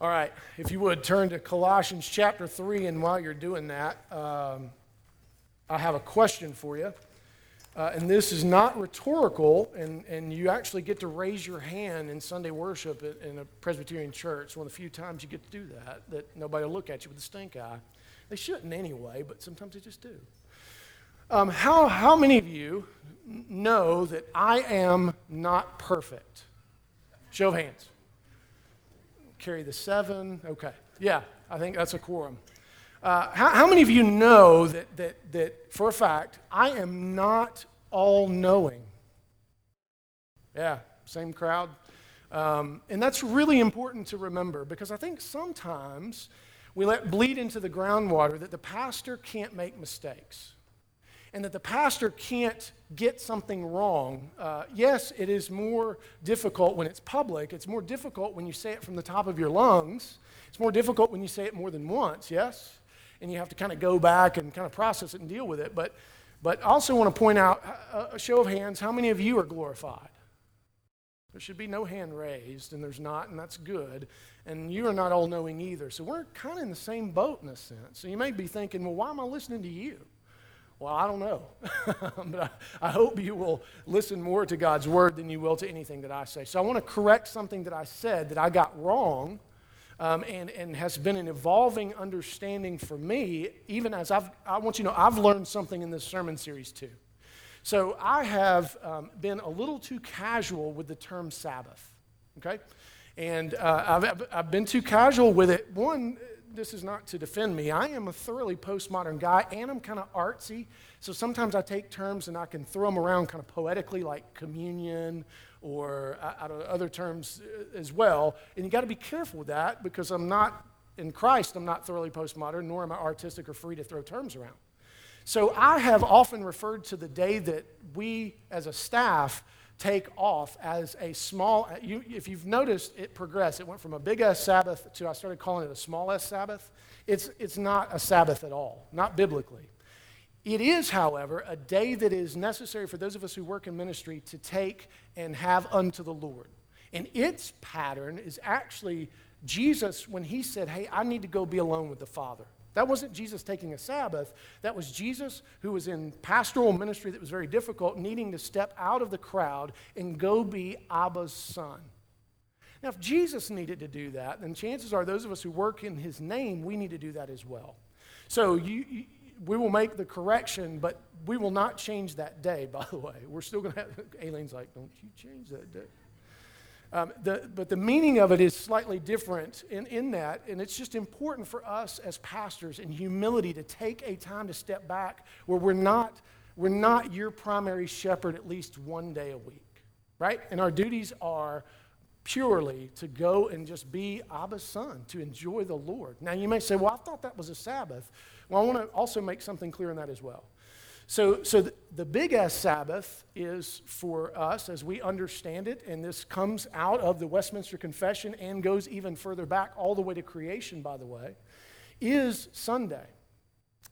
All right, if you would turn to Colossians chapter 3, and while you're doing that, um, I have a question for you. Uh, and this is not rhetorical, and, and you actually get to raise your hand in Sunday worship in, in a Presbyterian church. One of the few times you get to do that, that nobody will look at you with a stink eye. They shouldn't anyway, but sometimes they just do. Um, how, how many of you know that I am not perfect? Show of hands carry the seven? Okay. Yeah, I think that's a quorum. Uh, how, how, many of you know that, that, that for a fact, I am not all knowing? Yeah, same crowd. Um, and that's really important to remember because I think sometimes we let bleed into the groundwater that the pastor can't make mistakes and that the pastor can't get something wrong. Uh, yes, it is more difficult when it's public. It's more difficult when you say it from the top of your lungs. It's more difficult when you say it more than once, yes? And you have to kind of go back and kind of process it and deal with it. But, but I also want to point out uh, a show of hands how many of you are glorified? There should be no hand raised, and there's not, and that's good. And you are not all knowing either. So we're kind of in the same boat in a sense. So you may be thinking, well, why am I listening to you? Well, I don't know. but I, I, hope you will listen more to God's word than you will to anything that I say. So I want to correct something that I said that I got wrong um, and, and has been an evolving understanding for me, even as I've, I want you to know, I've learned something in this sermon series too. So I have um, been a little too casual with the term Sabbath, okay? And uh, I've, I've been too casual with it. One, this is not to defend me. I am a thoroughly postmodern guy, and I'm kind of artsy. So sometimes I take terms and I can throw them around kind of poetically, like communion or uh, other terms uh, as well. And you got to be careful with that because I'm not, in Christ, I'm not thoroughly postmodern, nor am I artistic or free to throw terms around. So I have often referred to the day that we as a staff take off as a small, you, if you've noticed, it progressed. It went from a big S Sabbath to I started calling it a small S Sabbath. It's, it's not a Sabbath at all, not biblically. It is, however, a day that is necessary for those of us who work in ministry to take and have unto the Lord. And its pattern is actually Jesus when he said, Hey, I need to go be alone with the Father. That wasn't Jesus taking a Sabbath. That was Jesus who was in pastoral ministry that was very difficult, needing to step out of the crowd and go be Abba's son. Now, if Jesus needed to do that, then chances are those of us who work in his name, we need to do that as well. So you, you, we will make the correction, but we will not change that day, by the way. We're still going to have, Aileen's like, don't you change that day. Um, the, but the meaning of it is slightly different in, in that, and it's just important for us as pastors in humility to take a time to step back where we're not, we're not your primary shepherd at least one day a week, right? And our duties are purely to go and just be Abba's son, to enjoy the Lord. Now, you may say, well, I thought that was a Sabbath. Well, I want to also make something clear in that as well. So, so the, the big S Sabbath is for us as we understand it, and this comes out of the Westminster Confession and goes even further back, all the way to creation, by the way, is Sunday.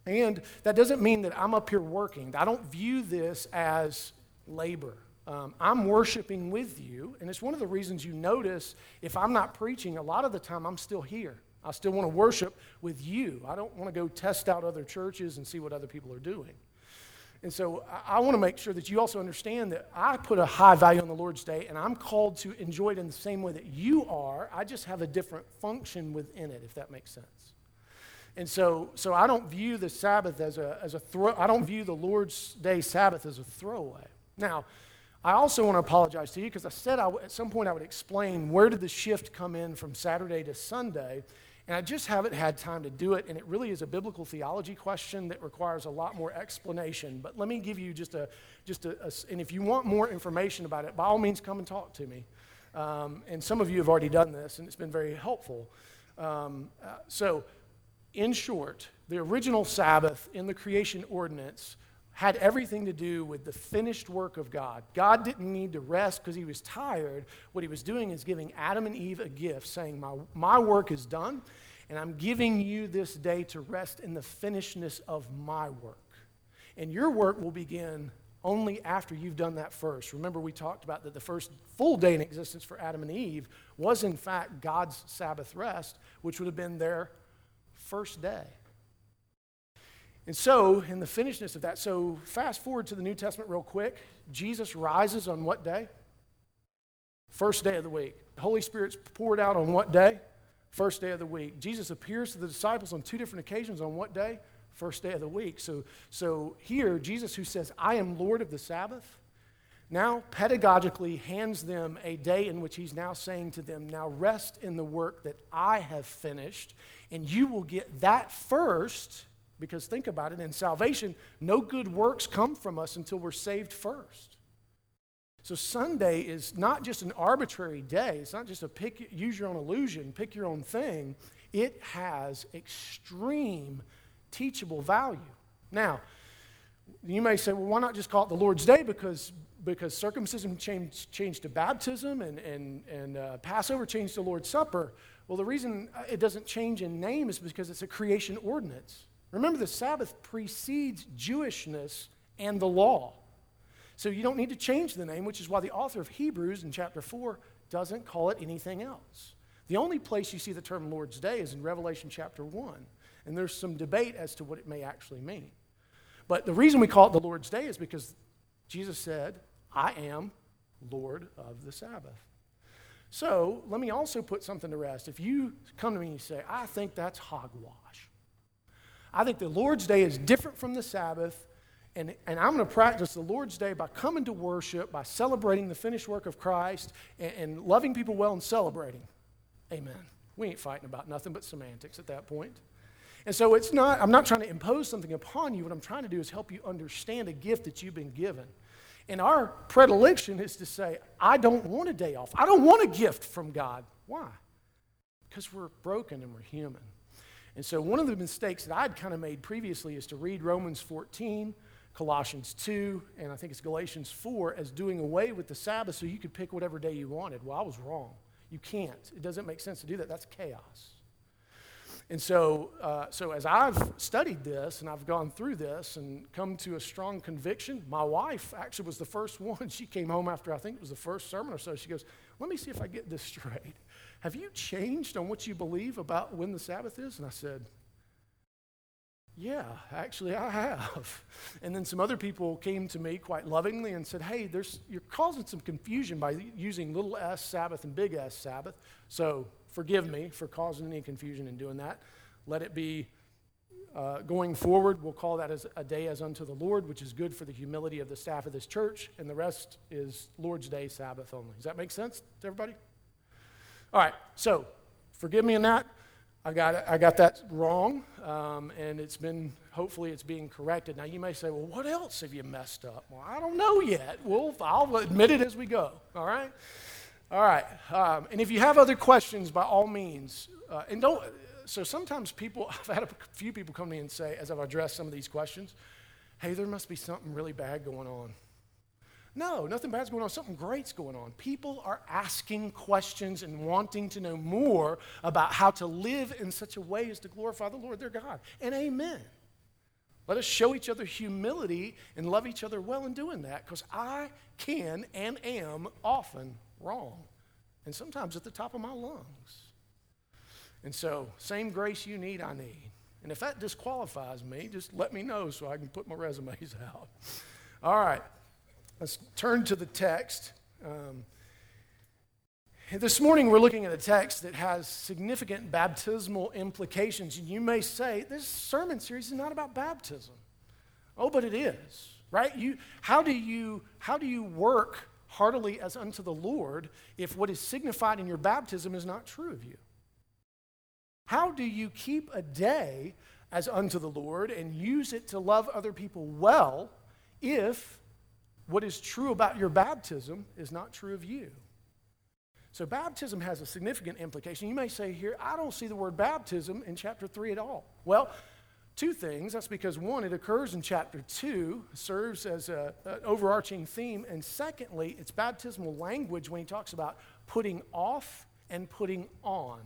And that doesn't mean that I'm up here working. I don't view this as labor. Um, I'm worshiping with you, and it's one of the reasons you notice if I'm not preaching, a lot of the time I'm still here. I still want to worship with you. I don't want to go test out other churches and see what other people are doing. And so I, want to make sure that you also understand that I put a high value on the Lord's Day, and I'm called to enjoy it in the same way that you are. I just have a different function within it, if that makes sense. And so, so I don't view the Sabbath as a, as a throw, I don't view the Lord's Day Sabbath as a throwaway. Now, I also want to apologize to you because I said I, at some point I would explain where did the shift come in from Saturday to Sunday. And I just haven't had time to do it, and it really is a biblical theology question that requires a lot more explanation. But let me give you just a, just a, a and if you want more information about it, by all means, come and talk to me. Um, and some of you have already done this, and it's been very helpful. Um, uh, so, in short, the original Sabbath in the creation ordinance had everything to do with the finished work of God. God didn't need to rest because he was tired. What he was doing is giving Adam and Eve a gift, saying, My, my work is done, and I'm giving you this day to rest in the finishedness of my work. And your work will begin only after you've done that first. Remember, we talked about that the first full day in existence for Adam and Eve was, in fact, God's Sabbath rest, which would have been their first day. And so, in the finishedness of that, so fast forward to the New Testament real quick. Jesus rises on what day? First day of the week. The Holy Spirit's poured out on what day? First day of the week. Jesus appears to the disciples on two different occasions on what day? First day of the week. So, so here, Jesus, who says, I am Lord of the Sabbath, now pedagogically hands them a day in which he's now saying to them, Now rest in the work that I have finished, and you will get that first because think about it in salvation, no good works come from us until we're saved first. So Sunday is not just an arbitrary day, it's not just a pick, use your own illusion, pick your own thing. It has extreme teachable value. Now, you may say, well, why not just call it the Lord's Day? Because, because circumcision changed, changed to baptism and, and, and uh, Passover changed to Lord's Supper. Well, the reason it doesn't change in name is because it's a creation ordinance. Remember, the Sabbath precedes Jewishness and the law. So you don't need to change the name, which is why the author of Hebrews in chapter 4 doesn't call it anything else. The only place you see the term Lord's Day is in Revelation chapter 1. And there's some debate as to what it may actually mean. But the reason we call it the Lord's Day is because Jesus said, I am Lord of the Sabbath. So let me also put something to rest. If you come to me and you say, I think that's hogwash, I think the Lord's Day is different from the Sabbath. And, and I'm going to practice the Lord's Day by coming to worship, by celebrating the finished work of Christ, and, and loving people well and celebrating. Amen. We ain't fighting about nothing but semantics at that point. And so it's not, I'm not trying to impose something upon you. What I'm trying to do is help you understand a gift that you've been given. And our predilection is to say, I don't want a day off. I don't want a gift from God. Why? Because we're broken and we're human. And so, one of the mistakes that I'd kind of made previously is to read Romans 14, Colossians 2, and I think it's Galatians 4 as doing away with the Sabbath so you could pick whatever day you wanted. Well, I was wrong. You can't. It doesn't make sense to do that. That's chaos. And so, uh, so as I've studied this and I've gone through this and come to a strong conviction, my wife actually was the first one. She came home after I think it was the first sermon or so. She goes, Let me see if I get this straight. Have you changed on what you believe about when the Sabbath is? And I said, Yeah, actually, I have. And then some other people came to me quite lovingly and said, Hey, there's, you're causing some confusion by using little s Sabbath and big S Sabbath. So forgive me for causing any confusion in doing that. Let it be uh, going forward, we'll call that as a day as unto the Lord, which is good for the humility of the staff of this church, and the rest is Lord's Day, Sabbath only. Does that make sense to everybody? All right, so forgive me on that. I got, I got that wrong, um, and it's been, hopefully, it's being corrected. Now, you may say, well, what else have you messed up? Well, I don't know yet. We'll, I'll admit it as we go, all right? All right, um, and if you have other questions, by all means, uh, and don't, so sometimes people, I've had a few people come to me and say, as I've addressed some of these questions, hey, there must be something really bad going on. No, nothing bad's going on. Something great's going on. People are asking questions and wanting to know more about how to live in such a way as to glorify the Lord their God. And amen. Let us show each other humility and love each other well in doing that because I can and am often wrong. And sometimes at the top of my lungs. And so, same grace you need, I need. And if that disqualifies me, just let me know so I can put my resumes out. All right. Let's turn to the text. Um, this morning, we're looking at a text that has significant baptismal implications. And you may say, this sermon series is not about baptism. Oh, but it is, right? You, how, do you, how do you work heartily as unto the Lord if what is signified in your baptism is not true of you? How do you keep a day as unto the Lord and use it to love other people well if what is true about your baptism is not true of you. So, baptism has a significant implication. You may say here, I don't see the word baptism in chapter 3 at all. Well, two things. That's because, one, it occurs in chapter 2, serves as a, an overarching theme. And secondly, it's baptismal language when he talks about putting off and putting on.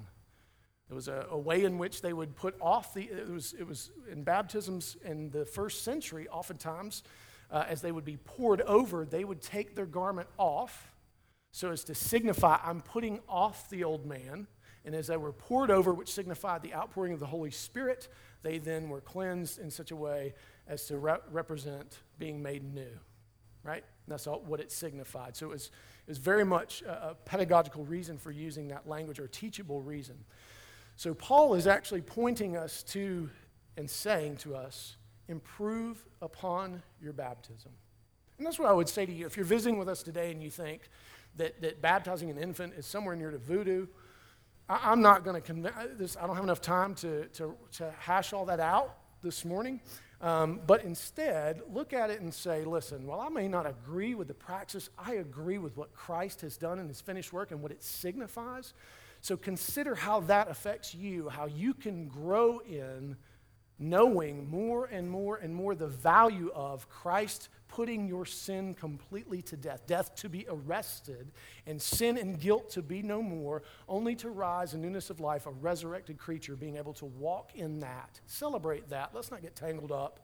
It was a, a, way in which they would put off the, it was, it was in baptisms in the first century, oftentimes uh, as they would be poured over, they would take their garment off so as to signify, I'm putting off the old man. And as they were poured over, which signified the outpouring of the Holy Spirit, they then were cleansed in such a way as to re- represent being made new. Right? That's all, what it signified. So it was, it was very much a, a pedagogical reason for using that language or teachable reason. So Paul is actually pointing us to and saying to us, improve upon your baptism. And that's what I would say to you. If you're visiting with us today and you think that, that baptizing an infant is somewhere near to voodoo, I, am not going to convince, I don't have enough time to, to, to hash all that out this morning. Um, but instead, look at it and say, listen, while I may not agree with the praxis, I agree with what Christ has done in his finished work and what it signifies. So consider how that affects you, how you can grow in knowing more and more and more the value of Christ putting your sin completely to death, death to be arrested, and sin and guilt to be no more, only to rise in newness of life, a resurrected creature, being able to walk in that. Celebrate that. Let's not get tangled up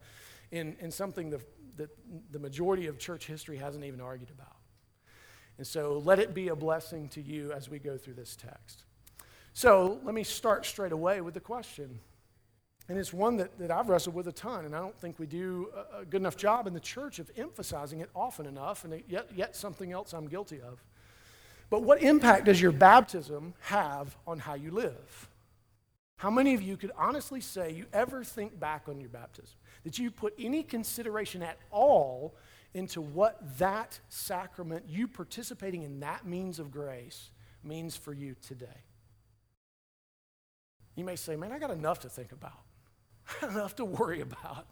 in, in something that the, the majority of church history hasn't even argued about. And so let it be a blessing to you as we go through this text. So let me start straight away with the question and it's one that, that I've wrestled with a ton, and I don't think we do a, a good enough job in the church of emphasizing it often enough, and yet, yet something else I'm guilty of. But what impact does your baptism have on how you live? How many of you could honestly say you ever think back on your baptism? That you put any consideration at all into what that sacrament, you participating in that means of grace, means for you today? You may say, man, I got enough to think about. enough to worry about.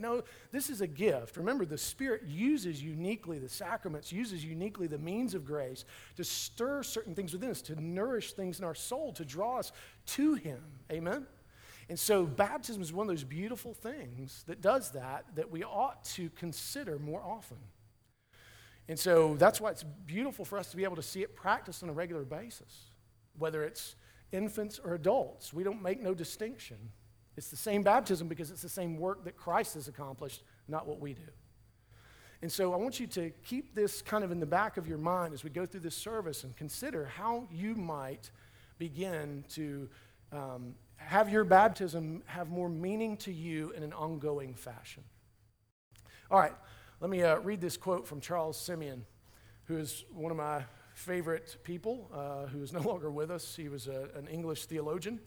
No, this is a gift. Remember, the Spirit uses uniquely the sacraments, uses uniquely the means of grace to stir certain things within us, to nourish things in our soul, to draw us to Him. Amen? And so, baptism is one of those beautiful things that does that, that we ought to consider more often. And so, that's why it's beautiful for us to be able to see it practiced on a regular basis, whether it's infants or adults. We don't make no distinction. It's the same baptism because it's the same work that Christ has accomplished, not what we do. And so I want you to keep this kind of in the back of your mind as we go through this service and consider how you might begin to um, have your baptism have more meaning to you in an ongoing fashion. All right, let me uh, read this quote from Charles Simeon, who is one of my favorite people, uh, who is no longer with us. He was a, an English theologian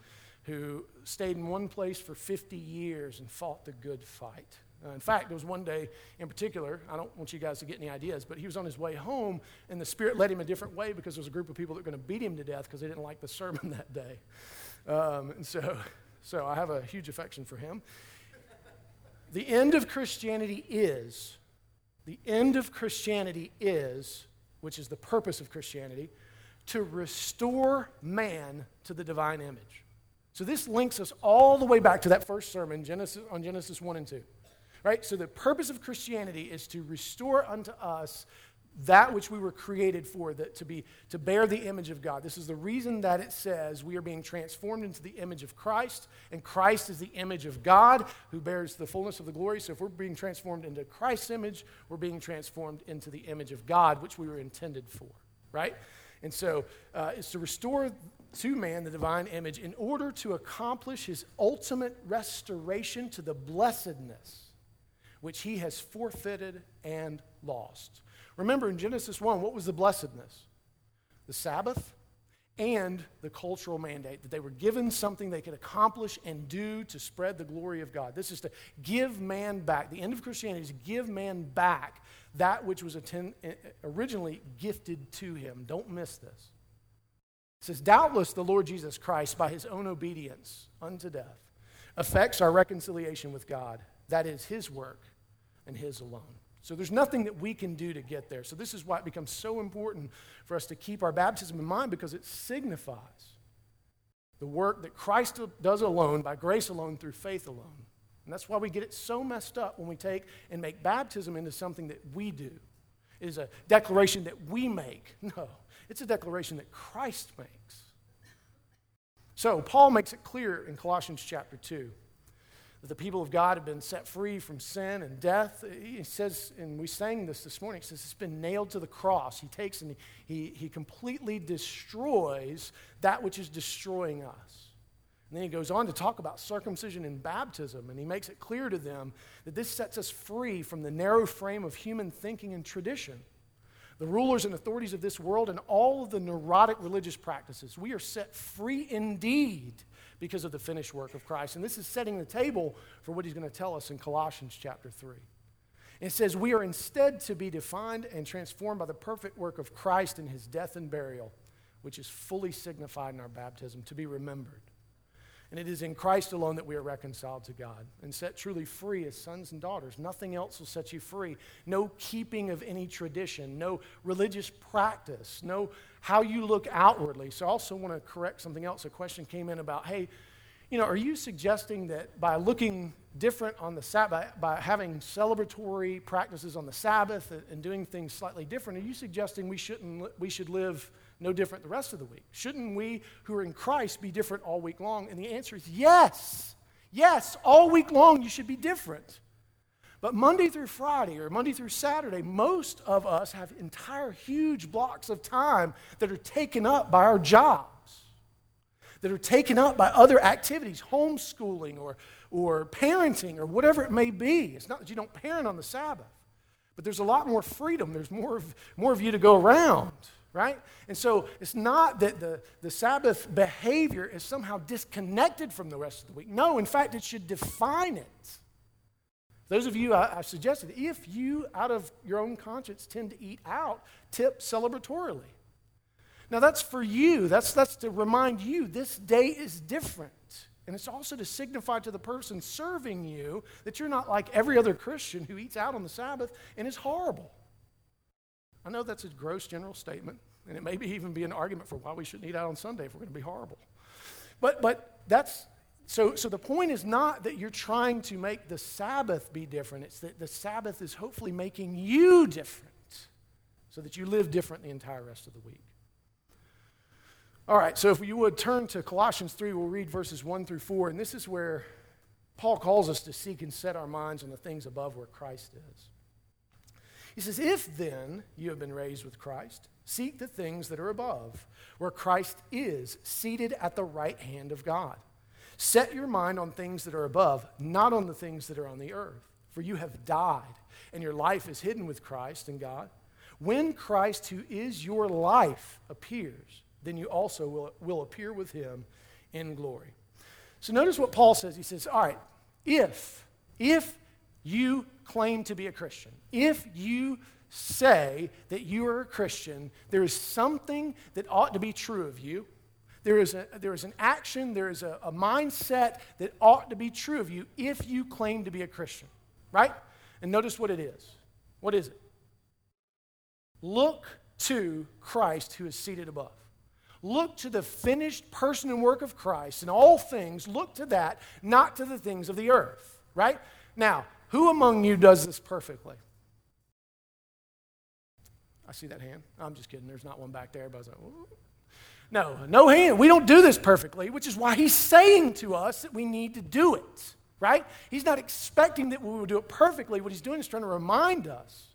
who stayed in one place for 50 years and fought the good fight. Uh, in fact, there was one day in particular, I don't want you guys to get any ideas, but he was on his way home, and the Spirit led him a different way because there was a group of people that were going to beat him to death because they didn't like the sermon that day. Um, and so, so I have a huge affection for him. The end of Christianity is, the end of Christianity is, which is the purpose of Christianity, to restore man to the divine image. So this links us all the way back to that first sermon Genesis, on Genesis 1 and 2. Right? So the purpose of Christianity is to restore unto us that which we were created for, that to be to bear the image of God. This is the reason that it says we are being transformed into the image of Christ, and Christ is the image of God who bears the fullness of the glory. So if we're being transformed into Christ's image, we're being transformed into the image of God, which we were intended for. Right? And so uh, it's to restore to man the divine image in order to accomplish his ultimate restoration to the blessedness which he has forfeited and lost. Remember in Genesis 1, what was the blessedness? The Sabbath and the cultural mandate that they were given something they could accomplish and do to spread the glory of God. This is to give man back. The end of Christianity is to give man back that which was originally gifted to him. Don't miss this. It says, Doubtless the Lord Jesus Christ, by his own obedience unto death, affects our reconciliation with God. That is his work and his alone. So there's nothing that we can do to get there. So this is why it becomes so important for us to keep our baptism in mind because it signifies the work that Christ does alone, by grace alone, through faith alone. And that's why we get it so messed up when we take and make baptism into something that we do. It is a declaration that we make. No, it's a declaration that Christ makes. So, Paul makes it clear in Colossians chapter 2 that the people of God have been set free from sin and death. He says, and we sang this this morning, he says it's been nailed to the cross. He takes and he, he completely destroys that which is destroying us. And then he goes on to talk about circumcision and baptism, and he makes it clear to them that this sets us free from the narrow frame of human thinking and tradition. The rulers and authorities of this world and all of the neurotic religious practices. We are set free indeed because of the finished work of Christ. And this is setting the table for what he's going to tell us in Colossians chapter 3. It says, We are instead to be defined and transformed by the perfect work of Christ in his death and burial, which is fully signified in our baptism, to be remembered. And it is in Christ alone that we are reconciled to God and set truly free as sons and daughters. Nothing else will set you free. No keeping of any tradition, no religious practice, no how you look outwardly. So I also want to correct something else. A question came in about, hey, you know, are you suggesting that by looking different on the Sabbath, by, by having celebratory practices on the Sabbath and doing things slightly different, are you suggesting we shouldn't we should live no different the rest of the week? Shouldn't we who are in Christ be different all week long? And the answer is yes. Yes, all week long you should be different. But Monday through Friday or Monday through Saturday, most of us have entire huge blocks of time that are taken up by our jobs, that are taken up by other activities, homeschooling or, or parenting or whatever it may be. It's not that you don't parent on the Sabbath, but there's a lot more freedom. There's more of, more of you to go around, right? And so it's not that the, the Sabbath behavior is somehow disconnected from the rest of the week. No, in fact, it should define it. Those of you, I, I suggested, if you, out of your own conscience, tend to eat out, tip celebratorily. Now, that's for you. That's, that's to remind you this day is different. And it's also to signify to the person serving you that you're not like every other Christian who eats out on the Sabbath and is horrible. I know that's a gross general statement, and it may be even be an argument for why we shouldn't eat out on Sunday if we're going to be horrible. But, but that's, so, so the point is not that you're trying to make the Sabbath be different, it's that the Sabbath is hopefully making you different so that you live different the entire rest of the week. All right, so if you would turn to Colossians 3, we'll read verses 1 through 4, and this is where Paul calls us to seek and set our minds on the things above where Christ is. He says, If then you have been raised with Christ, seek the things that are above, where Christ is, seated at the right hand of God. Set your mind on things that are above, not on the things that are on the earth. For you have died, and your life is hidden with Christ in God. When Christ, who is your life, appears, then you also will, will appear with him in glory. So notice what Paul says. He says, All right, if, if you claim to be a Christian, if you say that you are a Christian, there is something that ought to be true of you there is, a, there is an action, there is a, a mindset that ought to be true of you if you claim to be a Christian, right? And notice what it is. What is it? Look to Christ who is seated above. Look to the finished person and work of Christ in all things. Look to that, not to the things of the earth, right? Now, who among you does this perfectly? I see that hand. I'm just kidding. There's not one back there. Was like, no, no hand. We don't do this perfectly, which is why he's saying to us that we need to do it, right? He's not expecting that we will do it perfectly. What he's doing is trying to remind us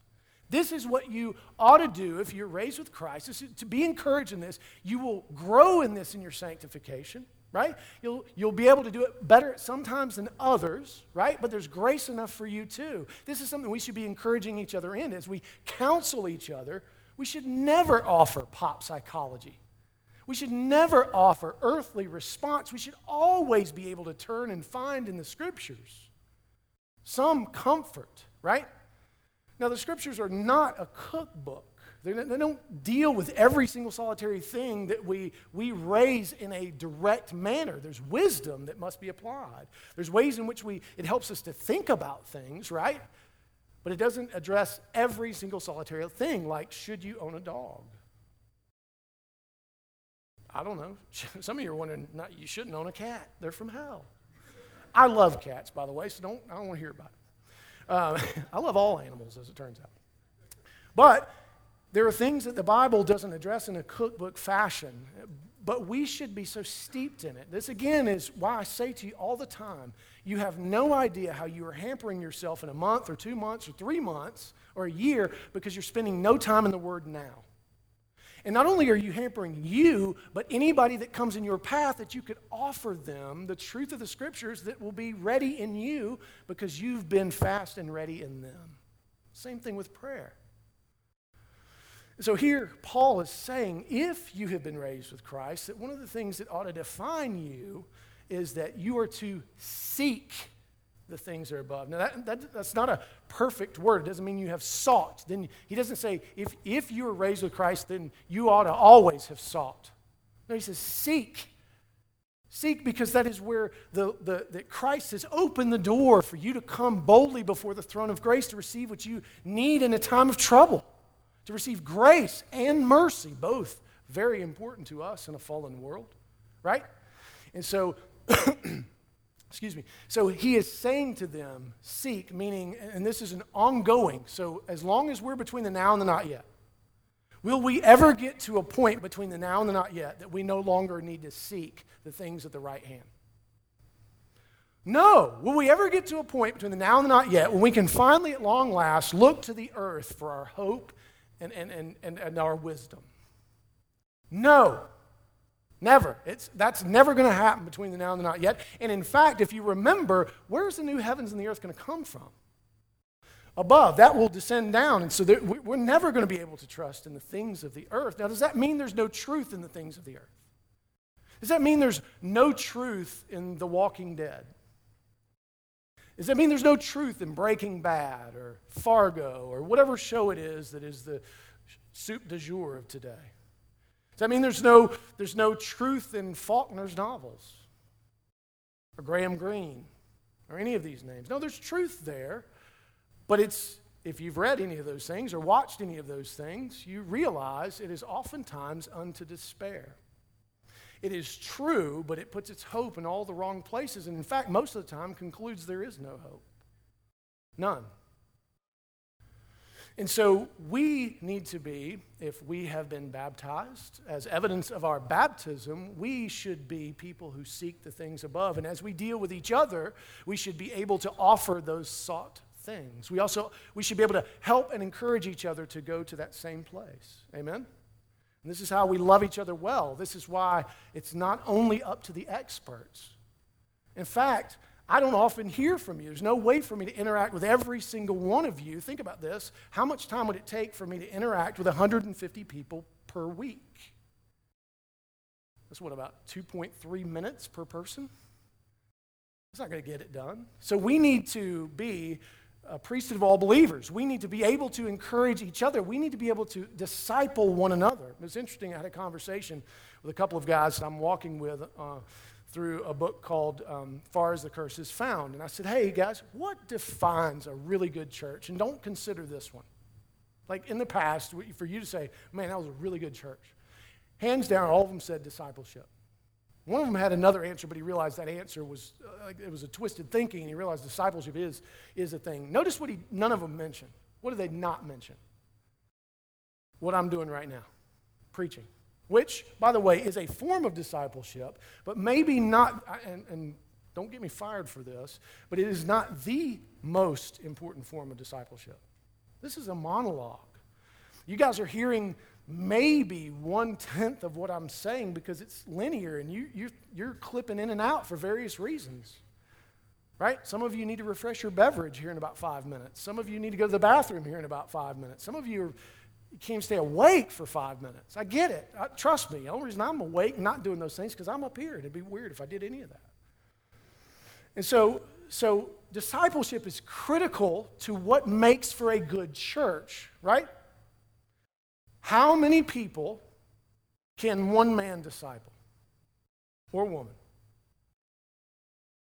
this is what you ought to do if you're raised with Christ. Is, to be encouraged in this, you will grow in this in your sanctification, right? You'll, you'll be able to do it better sometimes than others, right? But there's grace enough for you too. This is something we should be encouraging each other in as we counsel each other. We should never offer pop psychology we should never offer earthly response. We should always be able to turn and find in the scriptures some comfort, right? Now, the scriptures are not a cookbook. They don't deal with every single solitary thing that we, we raise in a direct manner. There's wisdom that must be applied. There's ways in which we, it helps us to think about things, right? But it doesn't address every single solitary thing, like should you own a dog? I don't know. Some of you are wondering, not, you shouldn't own a cat. They're from hell. I love cats, by the way, so don't, I don't want to hear about it. Uh, I love all animals, as it turns out. But there are things that the Bible doesn't address in a cookbook fashion. but we should be so steeped in it. This, again, is why I say to you all the time you have no idea how you are hampering yourself in a month or two months or three months or a year because you're spending no time in the Word now. And not only are you hampering you, but anybody that comes in your path that you could offer them the truth of the Scriptures that will be ready in you because you've been fast and ready in them. Same thing with prayer. So here, Paul is saying if you have been raised with Christ, that one of the things that ought to define you is that you are to seek the things that are above. Now, that, that, that's not a perfect word. It doesn't mean you have sought. Then he doesn't say, if, if you were raised with Christ, then you ought to always have sought. No, he says, seek. Seek because that is where the, the, that Christ has opened the door for you to come boldly before the throne of grace to receive what you need in a time of trouble to receive grace and mercy, both very important to us in a fallen world, right? And so, excuse me. So he is saying to them, seek, meaning, and this is an ongoing, so as long as we're between the now and the not yet, will we ever get to a point between the now and the not yet that we no longer need to seek the things at the right hand? No. Will we ever get to a point between the now and the not yet when we can finally, at long last, look to the earth for our hope and, and, and, and, and our wisdom. No. Never. It's, that's never going to happen between the now and the not yet. And in fact, if you remember, where's the new heavens and the earth going to come from? Above. That will descend down. And so there, we're never going to be able to trust in the things of the earth. Now, does that mean there's no truth in the things of the earth? Does that mean there's no truth in The Walking Dead? Does that mean there's no truth in Breaking Bad or Fargo or whatever show it is that is the soup du jour of today? Does that mean there's no, there's no truth in Faulkner's novels or Graham Greene or any of these names? No, there's truth there, but it's if you've read any of those things or watched any of those things, you realize it is oftentimes unto despair. It is true, but it puts its hope in all the wrong places, and in fact, most of the time concludes there is no hope. None. And so we need to be, if we have been baptized, as evidence of our baptism, we should be people who seek the things above. And as we deal with each other, we should be able to offer those sought things. We also we should be able to help and encourage each other to go to that same place. Amen. And this is how we love each other well. This is why it's not only up to the experts. In fact, I don't often hear from you. There's no way for me to interact with every single one of you. Think about this. How much time would it take for me to interact with 150 people per week? That's what, about 2.3 minutes per person? It's not going to get it done. So we need to be a priesthood of all believers. We need to be able to encourage each other. We need to be able to disciple one another. It was interesting. I had a conversation with a couple of guys that I'm walking with uh, through a book called um, Far as the Curse is Found. And I said, hey, guys, what defines a really good church? And don't consider this one. Like in the past, for you to say, man, that was a really good church. Hands down, all of them said discipleship. One of them had another answer, but he realized that answer was uh, it was a twisted thinking, and he realized discipleship is is a thing. Notice what he none of them mentioned. What did they not mention? What I'm doing right now, preaching, which, by the way, is a form of discipleship, but maybe not. And, and don't get me fired for this, but it is not the most important form of discipleship. This is a monologue. You guys are hearing maybe one tenth of what I'm saying because it's linear and you, you, you're clipping in and out for various reasons. Right? Some of you need to refresh your beverage here in about five minutes. Some of you need to go to the bathroom here in about five minutes. Some of you, are, you can't stay awake for five minutes. I get it. I, trust me. The only reason I'm awake not doing those things because I'm up here. It'd be weird if I did any of that. And so, so discipleship is critical to what makes for a good church, right? How many people can one man disciple or woman?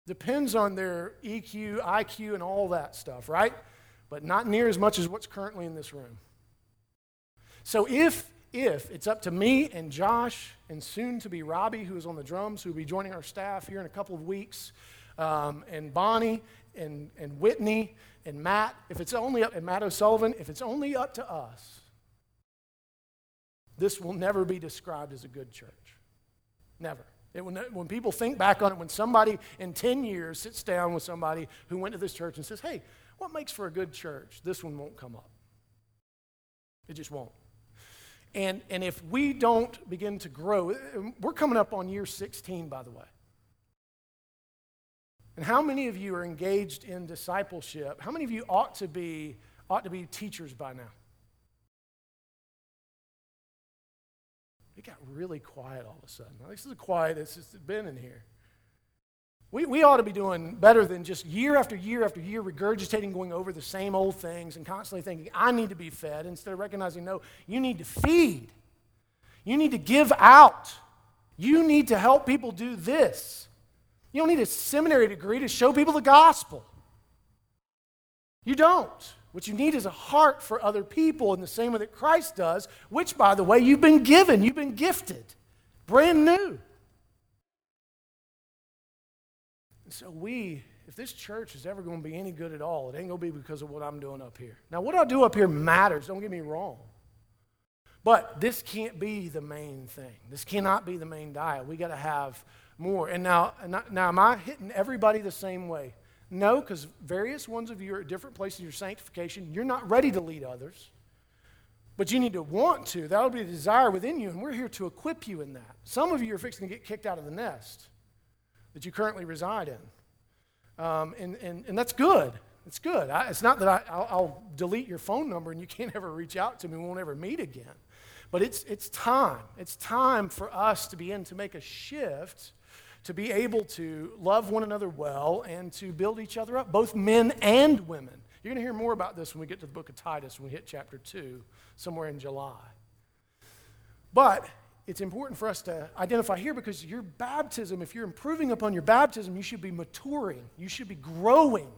Depends on their EQ, IQ, and all that stuff, right? But not near as much as what's currently in this room. So if if it's up to me and Josh and soon to be Robbie, who is on the drums, who will be joining our staff here in a couple of weeks, um, and Bonnie and, and Whitney and Matt, if it's only up, and Matt O'Sullivan, if it's only up to us, this will never be described as a good church. Never. When, when people think back on it, when somebody in 10 years sits down with somebody who went to this church and says, hey, what makes for a good church? This one won't come up. It just won't. And, and if we don't begin to grow, we're coming up on year 16, by the way. And how many of you are engaged in discipleship? How many of you ought to be, ought to be teachers by now? Got really quiet all of a sudden. This is the quietest it's been in here. We, we ought to be doing better than just year after year after year regurgitating, going over the same old things and constantly thinking, I need to be fed, instead of recognizing, no, you need to feed. You need to give out. You need to help people do this. You don't need a seminary degree to show people the gospel. You don't. What you need is a heart for other people in the same way that Christ does, which, by the way, you've been given, you've been gifted, brand new. And so, we, if this church is ever going to be any good at all, it ain't going to be because of what I'm doing up here. Now, what I do up here matters, don't get me wrong. But this can't be the main thing. This cannot be the main diet. We got to have more. And now, now, am I hitting everybody the same way? No, because various ones of you are at different places in your sanctification. You're not ready to lead others, but you need to want to. That'll be a desire within you, and we're here to equip you in that. Some of you are fixing to get kicked out of the nest that you currently reside in. Um, and, and, and that's good. It's good. I, it's not that I, I'll, I'll delete your phone number and you can't ever reach out to me. We won't ever meet again. But it's, it's time. It's time for us to begin to make a shift to be able to love one another well and to build each other up, both men and women. You're going to hear more about this when we get to the book of Titus, when we hit chapter 2, somewhere in July. But it's important for us to identify here because your baptism, if you're improving upon your baptism, you should be maturing, you should be growing.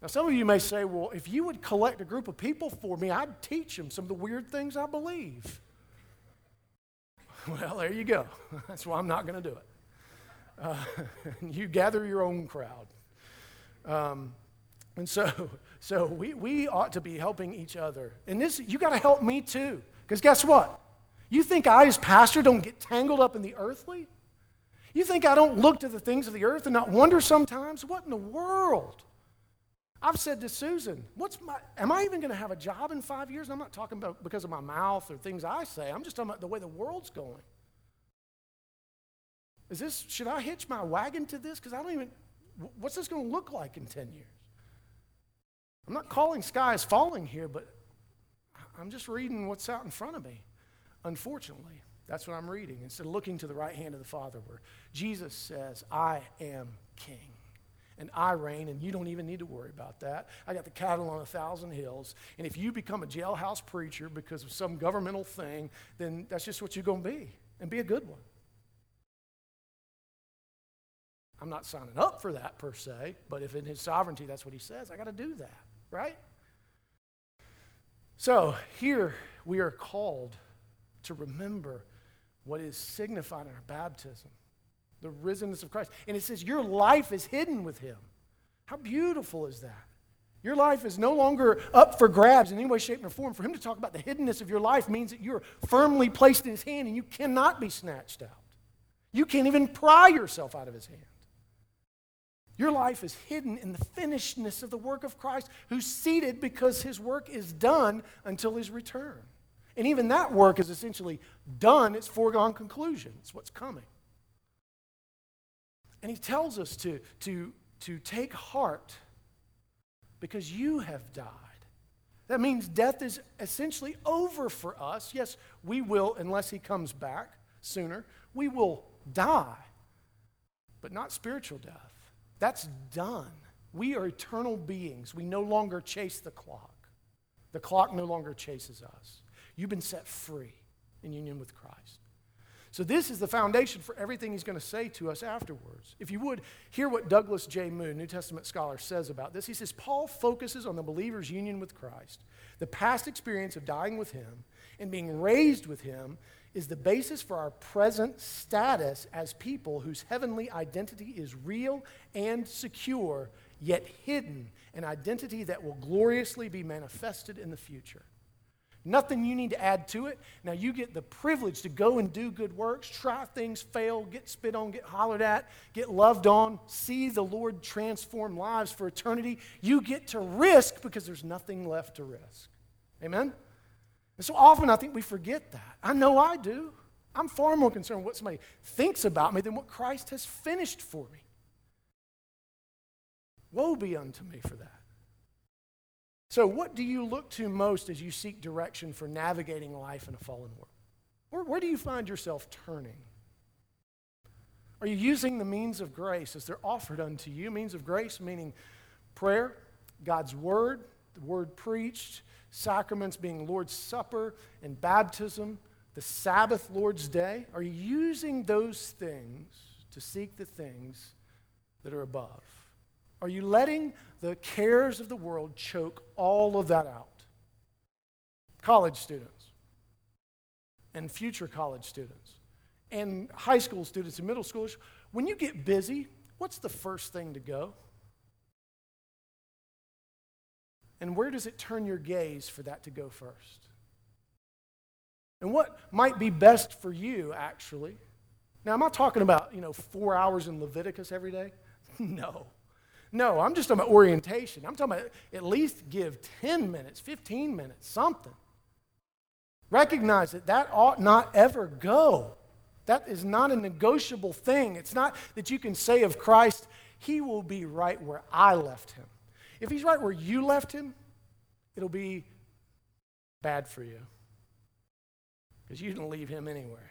Now, some of you may say, well, if you would collect a group of people for me, I'd teach them some of the weird things I believe. Well, there you go. That's why I'm not going to do it. Uh, you gather your own crowd. Um, and so, so we, we ought to be helping each other. And this, you got to help me too. Because guess what? You think I, as pastor, don't get tangled up in the earthly? You think I don't look to the things of the earth and not wonder sometimes, what in the world? I've said to Susan, what's my, am I even going to have a job in five years? I'm not talking about because of my mouth or things I say. I'm just talking about the way the world's going. Is this, should I hitch my wagon to this? Because I don't even, what's this going to look like in 10 years? I'm not calling skies falling here, but I'm just reading what's out in front of me. Unfortunately, that's what I'm reading. Instead of looking to the right hand of the Father, where Jesus says, I am king. And I reign, and you don't even need to worry about that. I got the cattle on a thousand hills. And if you become a jailhouse preacher because of some governmental thing, then that's just what you're going to be, and be a good one. I'm not signing up for that per se, but if in his sovereignty that's what he says, I got to do that, right? So here we are called to remember what is signified in our baptism the risenness of Christ. And it says, Your life is hidden with him. How beautiful is that? Your life is no longer up for grabs in any way, shape, or form. For him to talk about the hiddenness of your life means that you're firmly placed in his hand and you cannot be snatched out. You can't even pry yourself out of his hand. Your life is hidden in the finishedness of the work of Christ, who's seated because his work is done until his return. And even that work is essentially done, it's foregone conclusion, it's what's coming. And he tells us to, to, to take heart because you have died. That means death is essentially over for us. Yes, we will, unless he comes back sooner, we will die, but not spiritual death. That's done. We are eternal beings. We no longer chase the clock. The clock no longer chases us. You've been set free in union with Christ. So, this is the foundation for everything he's going to say to us afterwards. If you would, hear what Douglas J. Moo, New Testament scholar, says about this. He says Paul focuses on the believer's union with Christ, the past experience of dying with him and being raised with him, is the basis for our present status as people whose heavenly identity is real and secure, yet hidden, an identity that will gloriously be manifested in the future. Nothing you need to add to it. Now you get the privilege to go and do good works, try things, fail, get spit on, get hollered at, get loved on, see the Lord transform lives for eternity. You get to risk because there's nothing left to risk. Amen? And so often I think we forget that. I know I do. I'm far more concerned with what somebody thinks about me than what Christ has finished for me. Woe be unto me for that. So, what do you look to most as you seek direction for navigating life in a fallen world? Where, where do you find yourself turning? Are you using the means of grace as they're offered unto you? Means of grace meaning prayer, God's word, the word preached, sacraments being Lord's Supper and baptism, the Sabbath, Lord's Day. Are you using those things to seek the things that are above? Are you letting the cares of the world choke all of that out? College students and future college students and high school students and middle schoolers, when you get busy, what's the first thing to go? And where does it turn your gaze for that to go first? And what might be best for you, actually? Now, am I talking about, you know, four hours in Leviticus every day? no. No, I'm just talking about orientation. I'm talking about at least give 10 minutes, 15 minutes, something. Recognize that that ought not ever go. That is not a negotiable thing. It's not that you can say of Christ, He will be right where I left Him. If He's right where you left Him, it'll be bad for you because you didn't leave Him anywhere.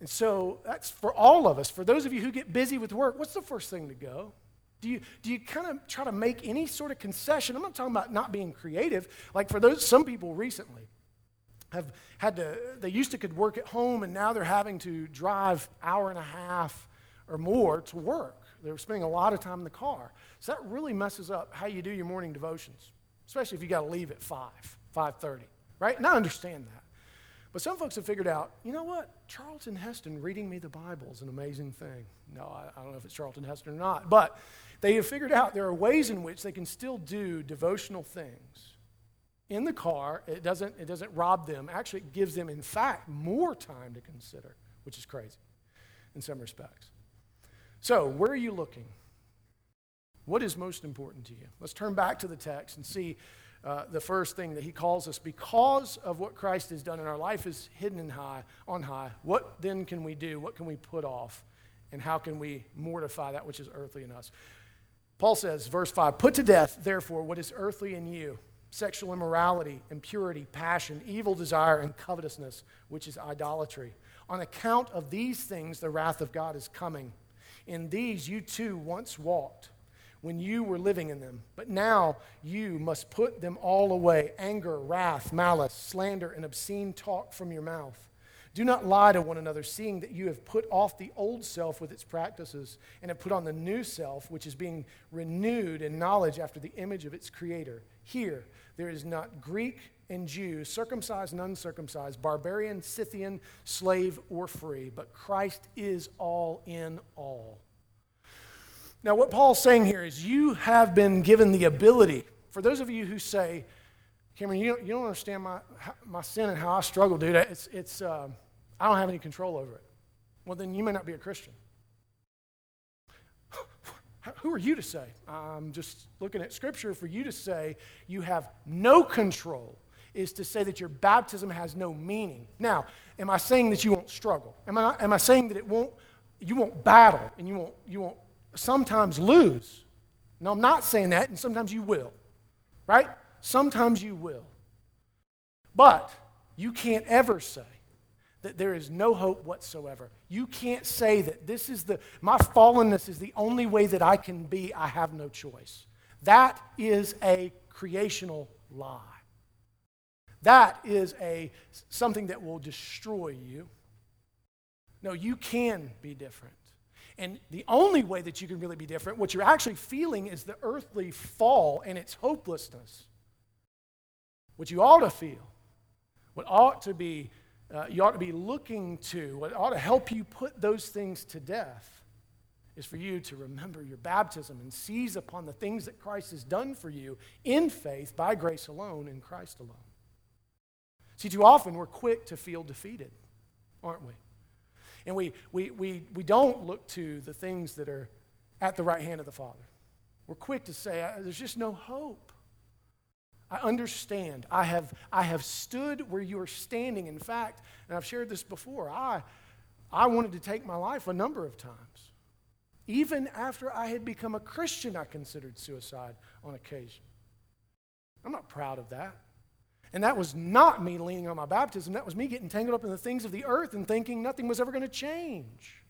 And so that's for all of us. For those of you who get busy with work, what's the first thing to go? Do you, do you kind of try to make any sort of concession? I'm not talking about not being creative. Like for those, some people recently have had to, they used to could work at home and now they're having to drive hour and a half or more to work. They're spending a lot of time in the car. So that really messes up how you do your morning devotions, especially if you got to leave at 5, 5.30, right? And I understand that. But some folks have figured out, you know what? Charlton Heston reading me the Bible is an amazing thing. No, I, I don't know if it's Charlton Heston or not, but they have figured out there are ways in which they can still do devotional things in the car. It doesn't, it doesn't rob them. Actually, it gives them, in fact, more time to consider, which is crazy in some respects. So, where are you looking? What is most important to you? Let's turn back to the text and see uh, the first thing that he calls us because of what Christ has done in our life is hidden in high, on high. What then can we do? What can we put off? And how can we mortify that which is earthly in us? Paul says, verse 5 Put to death, therefore, what is earthly in you sexual immorality, impurity, passion, evil desire, and covetousness, which is idolatry. On account of these things, the wrath of God is coming. In these you too once walked when you were living in them. But now you must put them all away anger, wrath, malice, slander, and obscene talk from your mouth. Do not lie to one another, seeing that you have put off the old self with its practices and have put on the new self, which is being renewed in knowledge after the image of its creator. Here, there is not Greek and Jew, circumcised and uncircumcised, barbarian, Scythian, slave, or free, but Christ is all in all. Now, what Paul's saying here is you have been given the ability. For those of you who say, Cameron, you don't, you don't understand my, my sin and how I struggle, dude. It's, it's, uh, I don't have any control over it. Well, then you may not be a Christian. Who are you to say? I'm just looking at Scripture for you to say you have no control is to say that your baptism has no meaning. Now, am I saying that you won't struggle? Am I, am I saying that it won't, you won't battle and you won't, you won't sometimes lose. No, I'm not saying that, and sometimes you will, right? Sometimes you will. But you can't ever say that there is no hope whatsoever. You can't say that this is the, my fallenness is the only way that I can be, I have no choice. That is a creational lie. That is a, something that will destroy you. No, you can be different. And the only way that you can really be different, what you're actually feeling is the earthly fall and its hopelessness. What you ought to feel, what ought to be, uh, you ought to be looking to, what ought to help you put those things to death is for you to remember your baptism and seize upon the things that Christ has done for you in faith by grace alone in Christ alone. See, too often we're quick to feel defeated, aren't we? And we, we, we, we don't look to the things that are at the right hand of the Father. We're quick to say, there's just no hope. I understand. I have, I have stood where you are standing. In fact, and I've shared this before, I, I wanted to take my life a number of times. Even after I had become a Christian, I considered suicide on occasion. I'm not proud of that. And that was not me leaning on my baptism. That was me getting tangled up in the things of the earth and thinking nothing was ever going to change.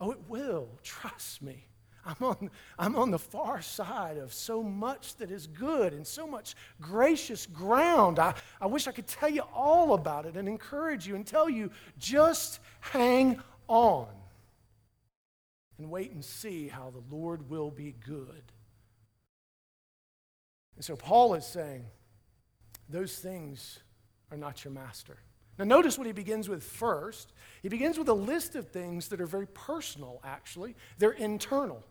Oh, it will. Trust me. I'm on, I'm on the far side of so much that is good and so much gracious ground. I, I wish I could tell you all about it and encourage you and tell you just hang on and wait and see how the Lord will be good. And so Paul is saying, those things are not your master. Now, notice what he begins with first. He begins with a list of things that are very personal, actually. They're internal.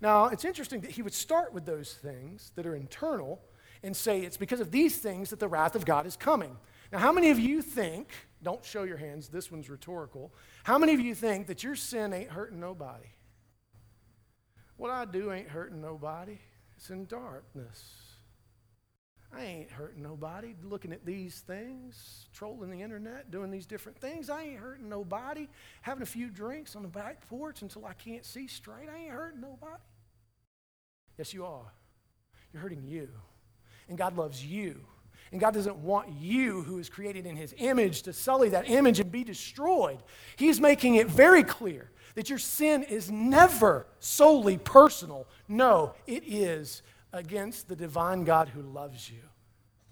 Now, it's interesting that he would start with those things that are internal and say it's because of these things that the wrath of God is coming. Now, how many of you think, don't show your hands, this one's rhetorical, how many of you think that your sin ain't hurting nobody? What I do ain't hurting nobody, it's in darkness. I ain't hurting nobody looking at these things, trolling the internet, doing these different things. I ain't hurting nobody. Having a few drinks on the back porch until I can't see straight. I ain't hurting nobody. Yes, you are. You're hurting you. And God loves you. And God doesn't want you, who is created in His image, to sully that image and be destroyed. He's making it very clear that your sin is never solely personal. No, it is against the divine God who loves you.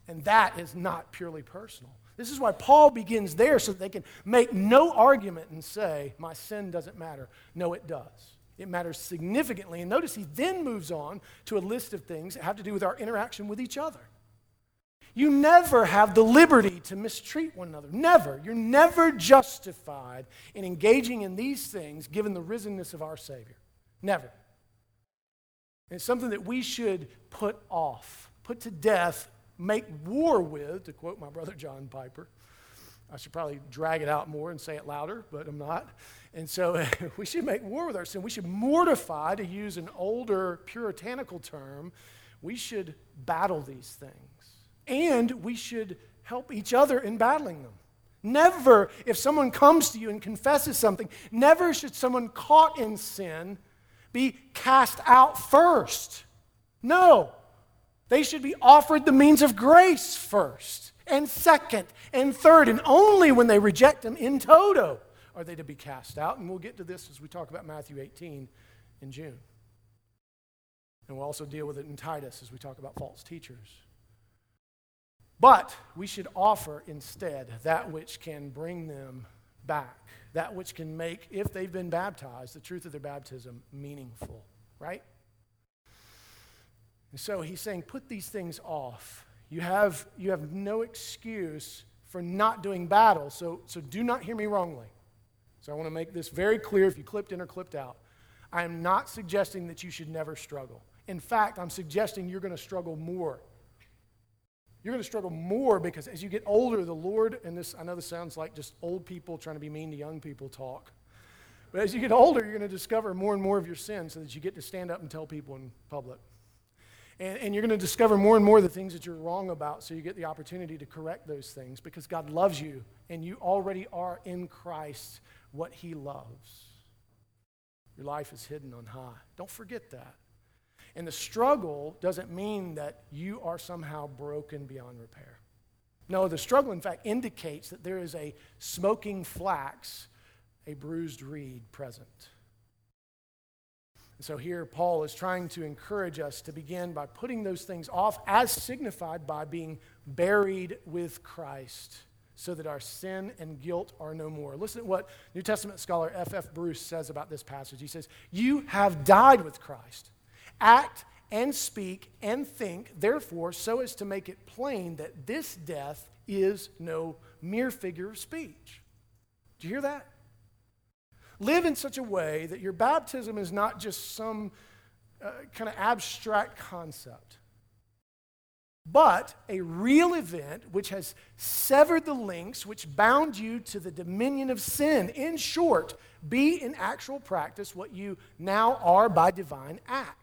And that is not purely personal. This is why Paul begins there so that they can make no argument and say, My sin doesn't matter. No, it does. It matters significantly. And notice he then moves on to a list of things that have to do with our interaction with each other. You never have the liberty to mistreat one another. Never. You're never justified in engaging in these things given the risenness of our Savior. Never. It's something that we should put off, put to death, make war with, to quote my brother John Piper. I should probably drag it out more and say it louder, but I'm not. And so we should make war with our sin. We should mortify, to use an older puritanical term, we should battle these things. And we should help each other in battling them. Never, if someone comes to you and confesses something, never should someone caught in sin be cast out first. No. They should be offered the means of grace first, and second, and third, and only when they reject them in toto are they to be cast out. And we'll get to this as we talk about Matthew 18 in June. And we'll also deal with it in Titus as we talk about false teachers. But we should offer instead that which can bring them back that which can make, if they've been baptized, the truth of their baptism meaningful, right? And so he's saying, put these things off. You have, you have no excuse for not doing battle, so, so do not hear me wrongly. So I want to make this very clear if you clipped in or clipped out. I am not suggesting that you should never struggle. In fact, I'm suggesting you're going to struggle more you're going to struggle more because as you get older, the Lord, and this, I know this sounds like just old people trying to be mean to young people talk. But as you get older, you're going to discover more and more of your sin so that you get to stand up and tell people in public. And, and you're going to discover more and more the things that you're wrong about so you get the opportunity to correct those things because God loves you and you already are in Christ what He loves. Your life is hidden on high. Don't forget that. And the struggle doesn't mean that you are somehow broken beyond repair. No, the struggle, in fact, indicates that there is a smoking flax, a bruised reed present. And so here, Paul is trying to encourage us to begin by putting those things off, as signified by being buried with Christ, so that our sin and guilt are no more. Listen to what New Testament scholar F.F. F. Bruce says about this passage. He says, You have died with Christ act and speak and think, therefore, so as to make it plain that this death is no mere figure of speech. Do you hear that? Live in such a way that your baptism is not just some uh, kind of abstract concept. but a real event which has severed the links which bound you to the dominion of sin. In short, be in actual practice what you now are by divine act.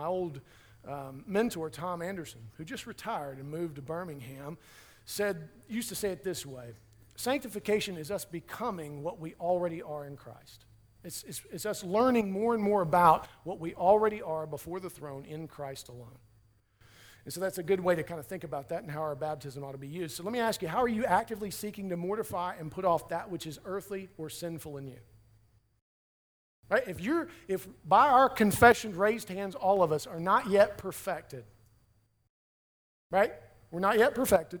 My old um, mentor, Tom Anderson, who just retired and moved to Birmingham, said, used to say it this way Sanctification is us becoming what we already are in Christ. It's, it's, it's us learning more and more about what we already are before the throne in Christ alone. And so that's a good way to kind of think about that and how our baptism ought to be used. So let me ask you, how are you actively seeking to mortify and put off that which is earthly or sinful in you? Right? If you're if by our confession raised hands all of us are not yet perfected. Right? We're not yet perfected.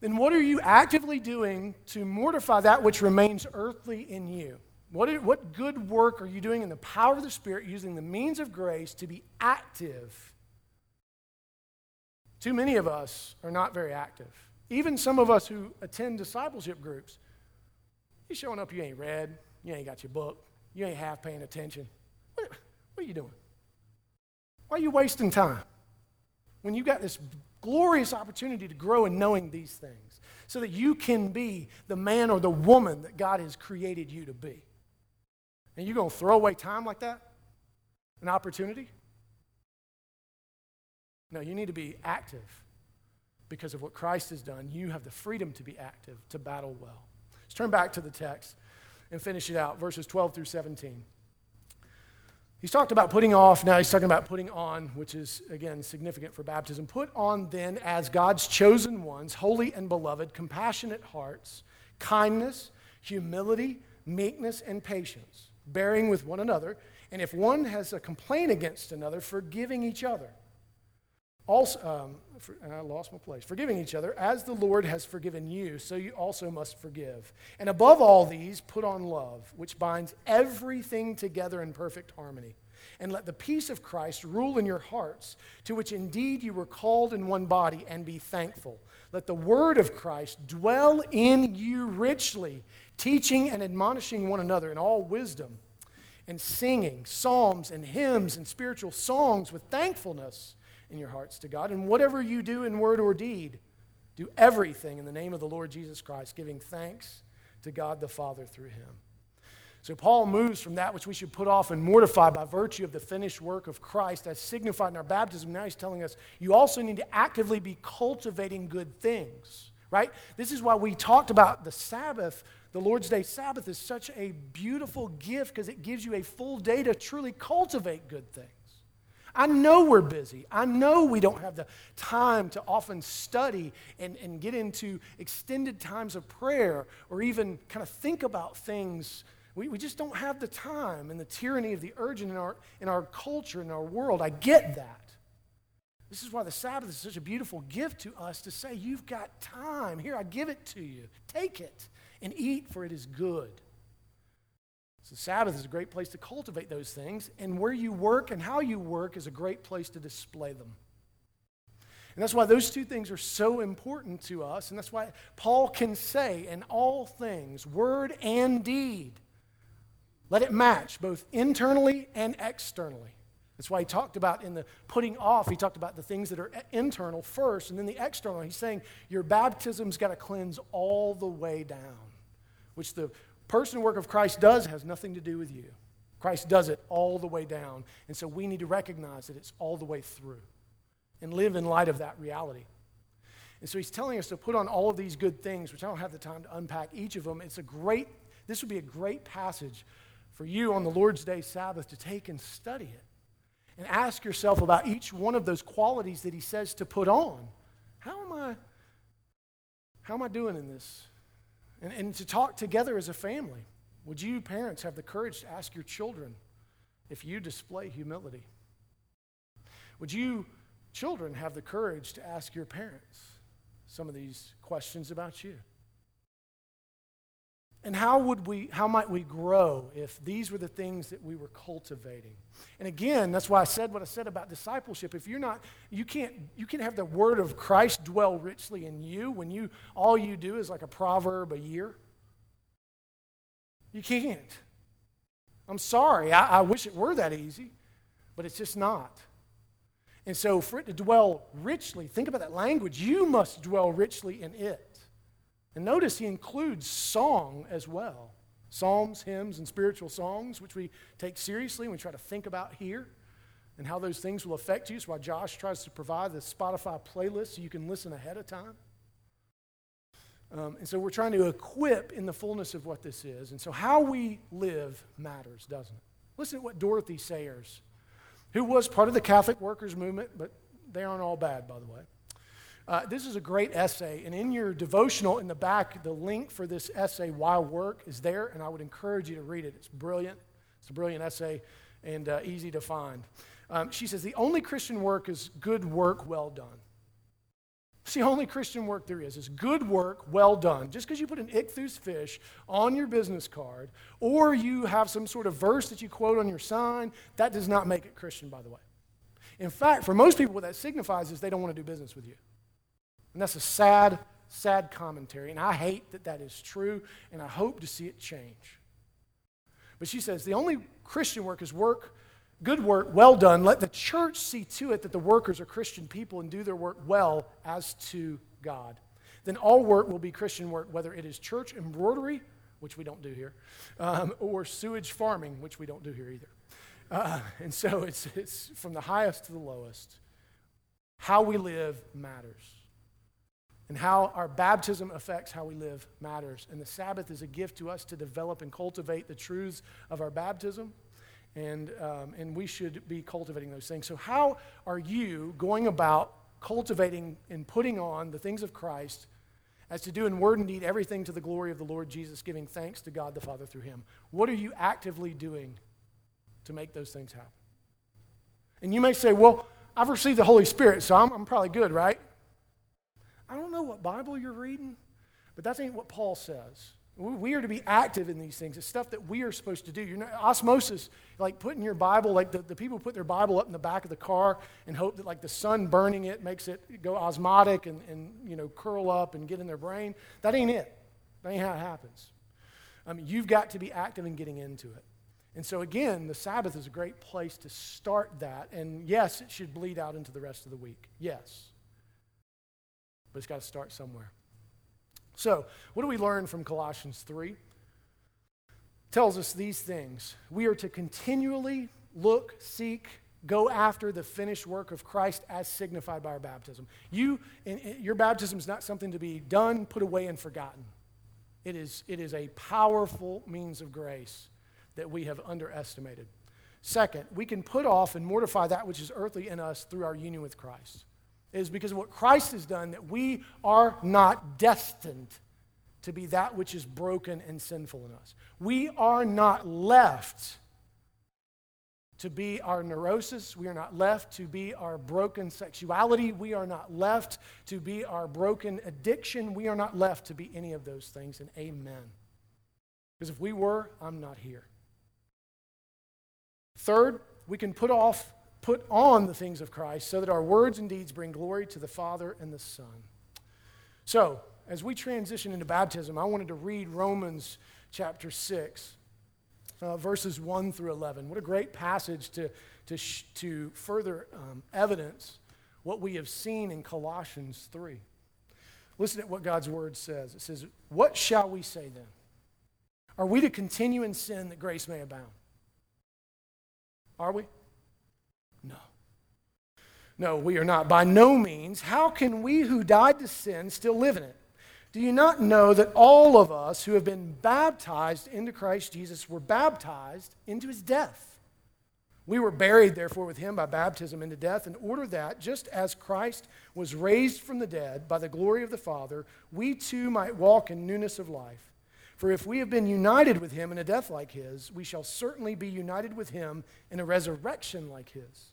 Then what are you actively doing to mortify that which remains earthly in you? What, what good work are you doing in the power of the Spirit using the means of grace to be active? Too many of us are not very active. Even some of us who attend discipleship groups, you showing up, you ain't read, you ain't got your book, you ain't half paying attention. What, what are you doing? Why are you wasting time when you got this glorious opportunity to grow in knowing these things so that you can be the man or the woman that God has created you to be? And you're going to throw away time like that? An opportunity? No, you need to be active because of what Christ has done. You have the freedom to be active, to battle well. Let's turn back to the text and finish it out, verses 12 through 17. He's talked about putting off, now he's talking about putting on, which is, again, significant for baptism. Put on then as God's chosen ones, holy and beloved, compassionate hearts, kindness, humility, meekness, and patience bearing with one another, and if one has a complaint against another, forgiving each other. Also, um, for, I lost my place. Forgiving each other, as the Lord has forgiven you, so you also must forgive. And above all these, put on love, which binds everything together in perfect harmony. And let the peace of Christ rule in your hearts, to which indeed you were called in one body, and be thankful. Let the word of Christ dwell in you richly teaching and admonishing one another in all wisdom, and singing psalms and hymns and spiritual songs with thankfulness in your hearts to God. And whatever you do in word or deed, do everything in the name of the Lord Jesus Christ, giving thanks to God the Father through him. So Paul moves from that which we should put off and mortify by virtue of the finished work of Christ as signified in our baptism. Now he's telling us you also need to actively be cultivating good things, right? This is why we talked about the Sabbath the Lord's Day Sabbath is such a beautiful gift because it gives you a full day to truly cultivate good things. I know we're busy. I know we don't have the time to often study and, and get into extended times of prayer or even kind of think about things. We, we just don't have the time and the tyranny of the urgent in our, in our culture, in our world. I get that. This is why the Sabbath is such a beautiful gift to us to say, You've got time. Here, I give it to you. Take it and eat, for it is good. So, Sabbath is a great place to cultivate those things, and where you work and how you work is a great place to display them. And that's why those two things are so important to us, and that's why Paul can say, in all things, word and deed, let it match both internally and externally. That's why he talked about in the putting off, he talked about the things that are internal first and then the external. He's saying your baptism's got to cleanse all the way down, which the person and work of Christ does has nothing to do with you. Christ does it all the way down. And so we need to recognize that it's all the way through and live in light of that reality. And so he's telling us to put on all of these good things, which I don't have the time to unpack each of them. It's a great, this would be a great passage for you on the Lord's Day Sabbath to take and study it and ask yourself about each one of those qualities that he says to put on. How am I, how am I doing in this? And, and to talk together as a family. Would you, parents, have the courage to ask your children if you display humility? Would you, children, have the courage to ask your parents some of these questions about you? And how would we how might we grow if these were the things that we were cultivating? And again, that's why I said what I said about discipleship. If you're not you can't you can have the word of Christ dwell richly in you when you all you do is like a proverb a year. You can't. I'm sorry. I, I wish it were that easy, but it's just not. And so, for it to dwell richly, think about that language, you must dwell richly in it. And notice he includes song as well psalms, hymns, and spiritual songs, which we take seriously and we try to think about here and how those things will affect you. That's why Josh tries to provide the Spotify playlist so you can listen ahead of time. Um, and so we're trying to equip in the fullness of what this is. And so how we live matters, doesn't it? Listen to what Dorothy Sayers, who was part of the Catholic workers movement, but they aren't all bad, by the way. Uh, this is a great essay, and in your devotional in the back, the link for this essay, Why Work, is there, and I would encourage you to read it. It's brilliant. It's a brilliant essay and uh, easy to find. Um, she says, The only Christian work is good work well done. It's the only Christian work there is. Is good work well done. Just because you put an ichthus fish on your business card or you have some sort of verse that you quote on your sign, that does not make it Christian, by the way. In fact, for most people, what that signifies is they don't want to do business with you. And that's a sad, sad commentary. And I hate that that is true, and I hope to see it change. But she says the only Christian work is work Good work, well done. Let the church see to it that the workers are Christian people and do their work well as to God. Then all work will be Christian work, whether it is church embroidery, which we don't do here, um, or sewage farming, which we don't do here either. Uh, and so it's, it's from the highest to the lowest. How we live matters. And how our baptism affects how we live matters. And the Sabbath is a gift to us to develop and cultivate the truths of our baptism and, um, and we should be cultivating those things. So, how are you going about cultivating and putting on the things of Christ as to do in word and deed everything to the glory of the Lord Jesus, giving thanks to God the Father through him? What are you actively doing to make those things happen? And you may say, well, I've received the Holy Spirit, so I'm, I'm probably good, right? I don't know what Bible you're reading, but that ain't what Paul says. We are to be active in these things. It's stuff that we are supposed to do. You're not, osmosis, like putting your Bible, like the, the people put their Bible up in the back of the car and hope that like the sun burning it makes it go osmotic and, and you know curl up and get in their brain. That ain't it. That ain't how it happens. I mean, you've got to be active in getting into it. And so again, the Sabbath is a great place to start that. And yes, it should bleed out into the rest of the week. Yes. But it's got to start somewhere. So, what do we learn from Colossians 3? tells us these things. We are to continually look, seek, go after the finished work of Christ as signified by our baptism. You, your baptism is not something to be done, put away, and forgotten. It is, it is a powerful means of grace that we have underestimated. Second, we can put off and mortify that which is earthly in us through our union with Christ is because of what Christ has done that we are not destined to be that which is broken and sinful in us. We are not left to be our neurosis. We are not left to be our broken sexuality. We are not left to be our broken addiction. We are not left to be any of those things. And amen. Because if we were, I'm not here. Third, we can put off put on the things of Christ so that our words and deeds bring glory to the Father and the Son. So, as we transition into baptism, I wanted to read Romans chapter 6, uh, verses 1 through 11. What a great passage to, to, sh- to further um, evidence what we have seen in Colossians 3. Listen to what God's word says. It says, What shall we say then? Are we to continue in sin that grace may abound? Are we? No. We are not. By no means. How can we who died to sin still live in it? Do you not know that all of us who have been baptized into Christ Jesus were baptized into his death? We were buried, therefore, with him by baptism into death, in order that, just as Christ was raised from the dead by the glory of the Father, we too might walk in newness of life. For if we have been united with him in a death like his, we shall certainly be united with him in a resurrection like his.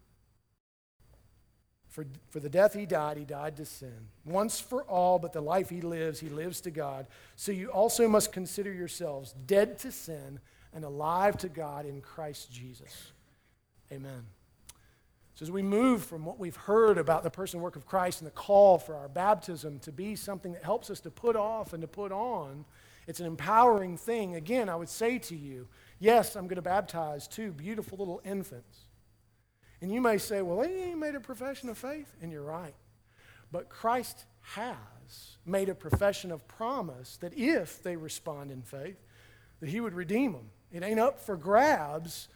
For, for the death he died, he died to sin. Once for all, but the life he lives, he lives to God. So you also must consider yourselves dead to sin and alive to God in Christ Jesus. Amen. So, as we move from what we've heard about the person and work of Christ and the call for our baptism to be something that helps us to put off and to put on, it's an empowering thing. Again, I would say to you, yes, I'm going to baptize two beautiful little infants. And you may say, well, they ain't made a profession of faith. And you're right. But Christ has made a profession of promise that if they respond in faith, that he would redeem them. It ain't up for grabs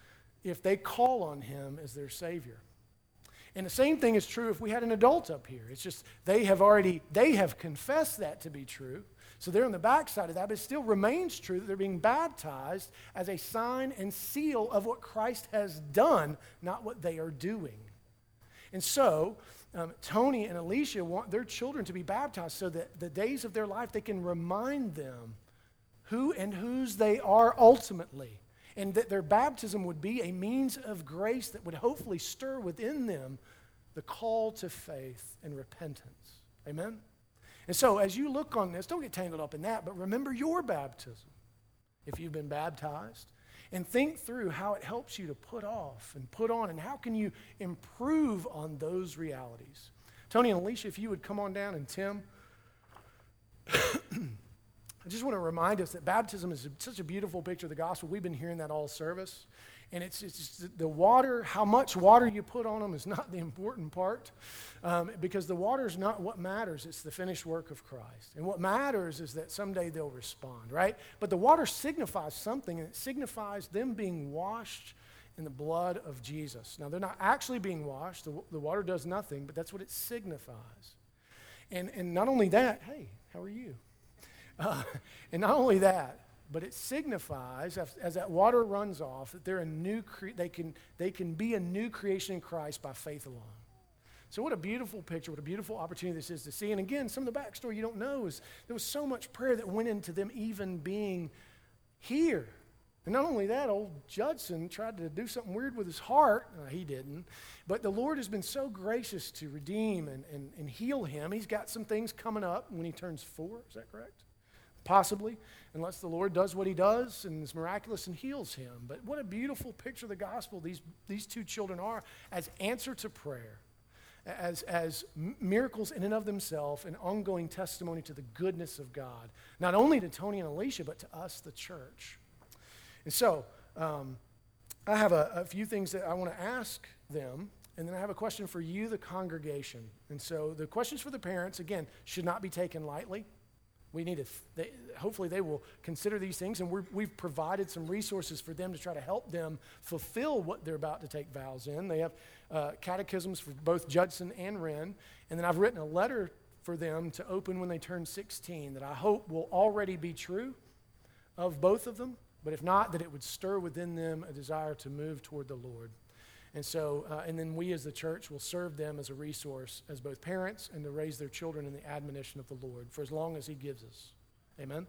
if they call on him as their Savior. And the same thing is true if we had an adult up here. It's just they have already, they have confessed that to be true. So they're on the backside of that, but it still remains true that they're being baptized as a sign and seal of what Christ has done, not what they are doing. And so, um, Tony and Alicia want their children to be baptized so that the days of their life they can remind them who and whose they are ultimately. And that their baptism would be a means of grace that would hopefully stir within them the call to faith and repentance. Amen? And so, as you look on this, don't get tangled up in that, but remember your baptism if you've been baptized. And think through how it helps you to put off and put on, and how can you improve on those realities. Tony and Alicia, if you would come on down, and Tim. I just want to remind us that baptism is such a beautiful picture of the gospel. We've been hearing that all service. And it's, it's the water, how much water you put on them is not the important part um, because the water is not what matters. It's the finished work of Christ. And what matters is that someday they'll respond, right? But the water signifies something, and it signifies them being washed in the blood of Jesus. Now, they're not actually being washed, the, the water does nothing, but that's what it signifies. And, and not only that, hey, how are you? Uh, and not only that, but it signifies, as, as that water runs off, that they're a new cre- they, can, they can be a new creation in Christ by faith alone. So, what a beautiful picture, what a beautiful opportunity this is to see. And again, some of the backstory you don't know is there was so much prayer that went into them even being here. And not only that, old Judson tried to do something weird with his heart. He didn't. But the Lord has been so gracious to redeem and, and, and heal him. He's got some things coming up when he turns four. Is that correct? possibly, unless the Lord does what he does and is miraculous and heals him. But what a beautiful picture of the gospel these, these two children are as answer to prayer, as, as miracles in and of themselves, an ongoing testimony to the goodness of God, not only to Tony and Alicia, but to us, the church. And so, um, I have a, a few things that I want to ask them and then I have a question for you, the congregation. And so the questions for the parents, again, should not be taken lightly. We need to, they, hopefully, they will consider these things, and we have provided some resources for them to try to help them fulfill what they're about to take vows in. They have uh, catechisms for both Judson and Wren, and then I've written a letter for them to open when they turn 16 that I hope will already be true of both of them, but if not, that it would stir within them a desire to move toward the Lord. And so, uh, and then we as the church will serve them as a resource as both parents and to raise their children in the admonition of the Lord for as long as He gives us. Amen?